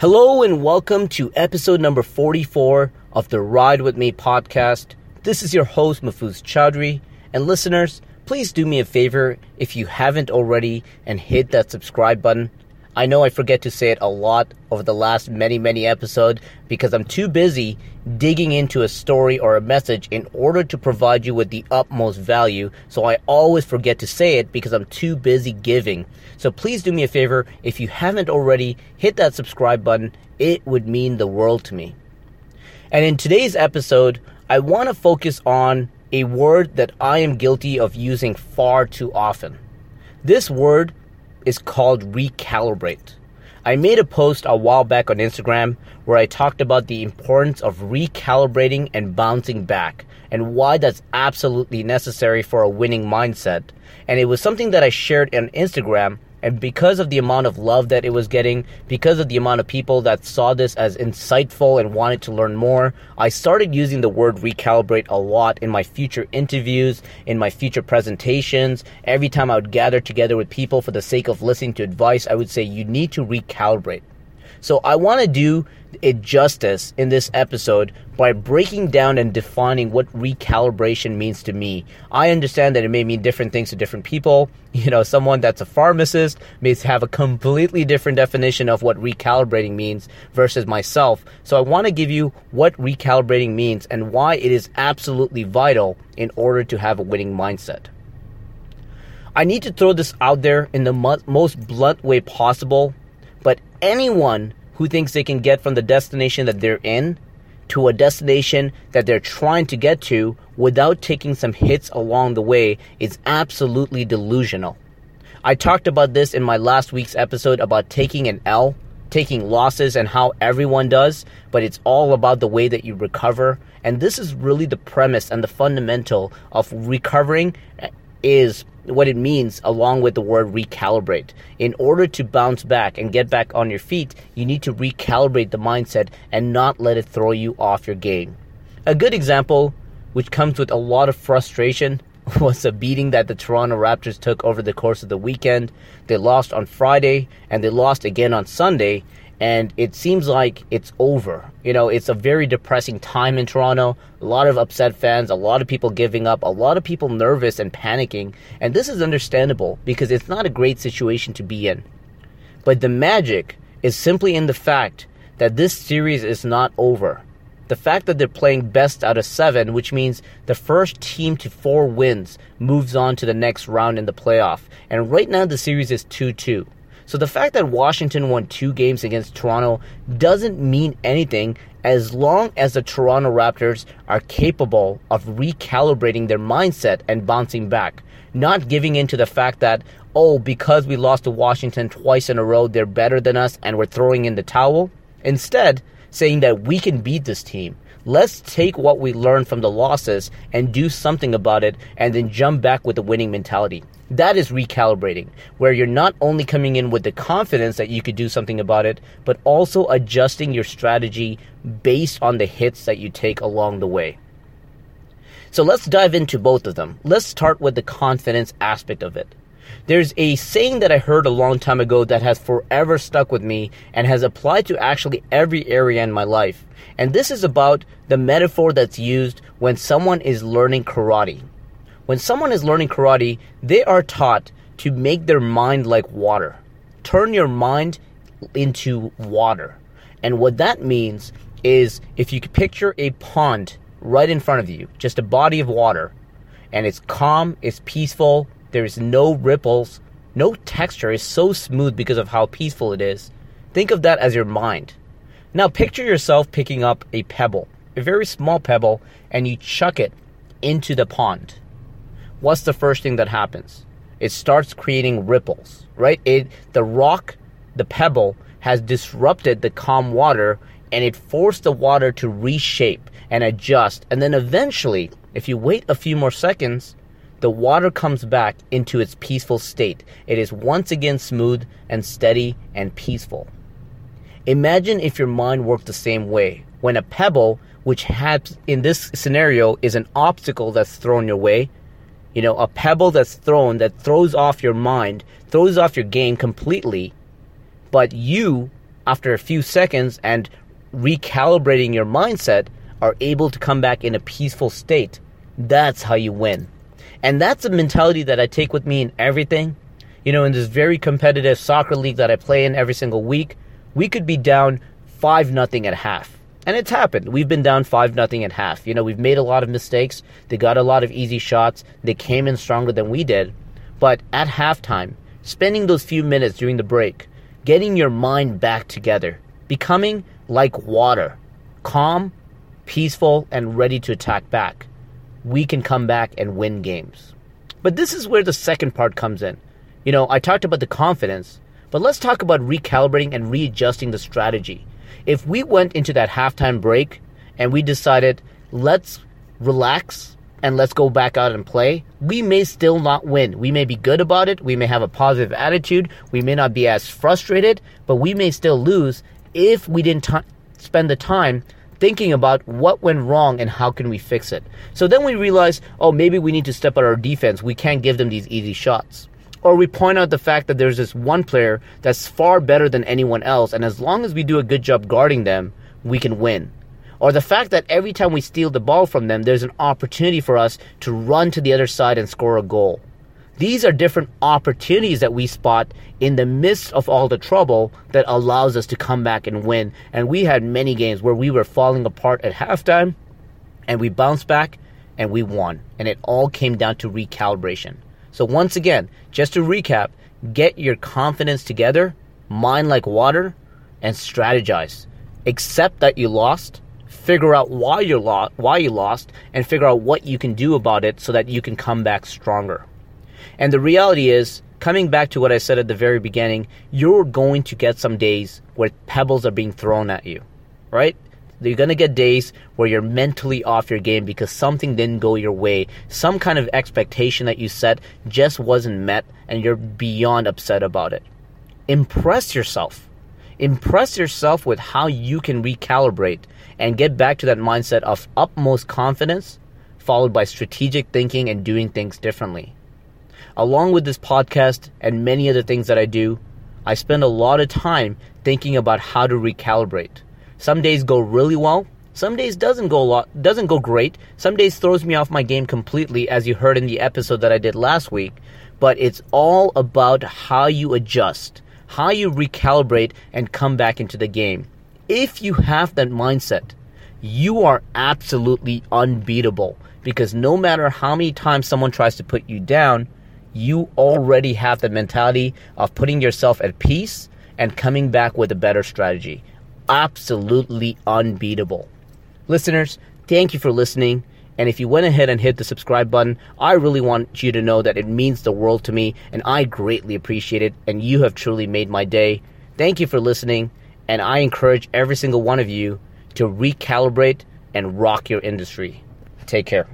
Hello and welcome to episode number 44 of the Ride With Me podcast. This is your host, Mafuz Chaudhry. And listeners, please do me a favor if you haven't already and hit that subscribe button. I know I forget to say it a lot over the last many, many episodes because I'm too busy digging into a story or a message in order to provide you with the utmost value. So I always forget to say it because I'm too busy giving. So please do me a favor if you haven't already, hit that subscribe button. It would mean the world to me. And in today's episode, I want to focus on a word that I am guilty of using far too often. This word is called recalibrate. I made a post a while back on Instagram where I talked about the importance of recalibrating and bouncing back and why that's absolutely necessary for a winning mindset. And it was something that I shared on Instagram and because of the amount of love that it was getting, because of the amount of people that saw this as insightful and wanted to learn more, I started using the word recalibrate a lot in my future interviews, in my future presentations. Every time I would gather together with people for the sake of listening to advice, I would say, you need to recalibrate. So I want to do it justice in this episode by breaking down and defining what recalibration means to me. I understand that it may mean different things to different people. You know, someone that's a pharmacist may have a completely different definition of what recalibrating means versus myself. So I want to give you what recalibrating means and why it is absolutely vital in order to have a winning mindset. I need to throw this out there in the most blunt way possible, anyone who thinks they can get from the destination that they're in to a destination that they're trying to get to without taking some hits along the way is absolutely delusional. I talked about this in my last week's episode about taking an L, taking losses, and how everyone does, but it's all about the way that you recover. And this is really the premise and the fundamental of recovering is what it means along with the word recalibrate. In order to bounce back and get back on your feet, you need to recalibrate the mindset and not let it throw you off your game. A good example, which comes with a lot of frustration, was a beating that the Toronto Raptors took over the course of the weekend. They lost on Friday and they lost again on Sunday and it seems like it's over. You know, it's a very depressing time in Toronto. A lot of upset fans, a lot of people giving up, a lot of people nervous and panicking, and this is understandable because it's not a great situation to be in. But the magic is simply in the fact that this series is not over. The fact that they're playing best out of seven, which means the first team to four wins moves on to the next round in the playoff. And right now the series is 2 2. So the fact that Washington won two games against Toronto doesn't mean anything as long as the Toronto Raptors are capable of recalibrating their mindset and bouncing back, not giving in to the fact that, oh, because we lost to Washington twice in a row, they're better than us and we're throwing in the towel. Instead, saying that we can beat this team. Let's take what we learned from the losses and do something about it and then jump back with a winning mentality. That is recalibrating, where you're not only coming in with the confidence that you could do something about it, but also adjusting your strategy based on the hits that you take along the way. So let's dive into both of them. Let's start with the confidence aspect of it. There's a saying that I heard a long time ago that has forever stuck with me and has applied to actually every area in my life. And this is about the metaphor that's used when someone is learning karate. When someone is learning karate, they are taught to make their mind like water. Turn your mind into water. And what that means is if you picture a pond right in front of you, just a body of water, and it's calm, it's peaceful, there's no ripples, no texture, it's so smooth because of how peaceful it is. Think of that as your mind. Now picture yourself picking up a pebble, a very small pebble, and you chuck it into the pond what's the first thing that happens? It starts creating ripples, right? It the rock, the pebble has disrupted the calm water and it forced the water to reshape and adjust. And then eventually, if you wait a few more seconds, the water comes back into its peaceful state. It is once again smooth and steady and peaceful. Imagine if your mind worked the same way. When a pebble, which had in this scenario is an obstacle that's thrown your way, you know, a pebble that's thrown that throws off your mind, throws off your game completely, but you after a few seconds and recalibrating your mindset, are able to come back in a peaceful state. That's how you win. And that's a mentality that I take with me in everything. You know, in this very competitive soccer league that I play in every single week, we could be down 5 nothing at half. And it's happened. We've been down 5 nothing at half. You know, we've made a lot of mistakes. They got a lot of easy shots. They came in stronger than we did. But at halftime, spending those few minutes during the break, getting your mind back together, becoming like water, calm, peaceful, and ready to attack back, we can come back and win games. But this is where the second part comes in. You know, I talked about the confidence, but let's talk about recalibrating and readjusting the strategy. If we went into that halftime break and we decided, let's relax and let's go back out and play, we may still not win. We may be good about it. We may have a positive attitude. We may not be as frustrated, but we may still lose if we didn't t- spend the time thinking about what went wrong and how can we fix it. So then we realize, oh, maybe we need to step up our defense. We can't give them these easy shots. Or we point out the fact that there's this one player that's far better than anyone else, and as long as we do a good job guarding them, we can win. Or the fact that every time we steal the ball from them, there's an opportunity for us to run to the other side and score a goal. These are different opportunities that we spot in the midst of all the trouble that allows us to come back and win. And we had many games where we were falling apart at halftime and we bounced back and we won. And it all came down to recalibration. So, once again, just to recap, get your confidence together, mind like water, and strategize. Accept that you lost, figure out why you lost, why you lost, and figure out what you can do about it so that you can come back stronger. And the reality is, coming back to what I said at the very beginning, you're going to get some days where pebbles are being thrown at you, right? You're going to get days where you're mentally off your game because something didn't go your way. Some kind of expectation that you set just wasn't met and you're beyond upset about it. Impress yourself. Impress yourself with how you can recalibrate and get back to that mindset of utmost confidence, followed by strategic thinking and doing things differently. Along with this podcast and many other things that I do, I spend a lot of time thinking about how to recalibrate. Some days go really well, some days doesn't go a lot, doesn't go great. Some days throws me off my game completely as you heard in the episode that I did last week, but it's all about how you adjust, how you recalibrate and come back into the game. If you have that mindset, you are absolutely unbeatable because no matter how many times someone tries to put you down, you already have the mentality of putting yourself at peace and coming back with a better strategy. Absolutely unbeatable. Listeners, thank you for listening. And if you went ahead and hit the subscribe button, I really want you to know that it means the world to me and I greatly appreciate it. And you have truly made my day. Thank you for listening. And I encourage every single one of you to recalibrate and rock your industry. Take care.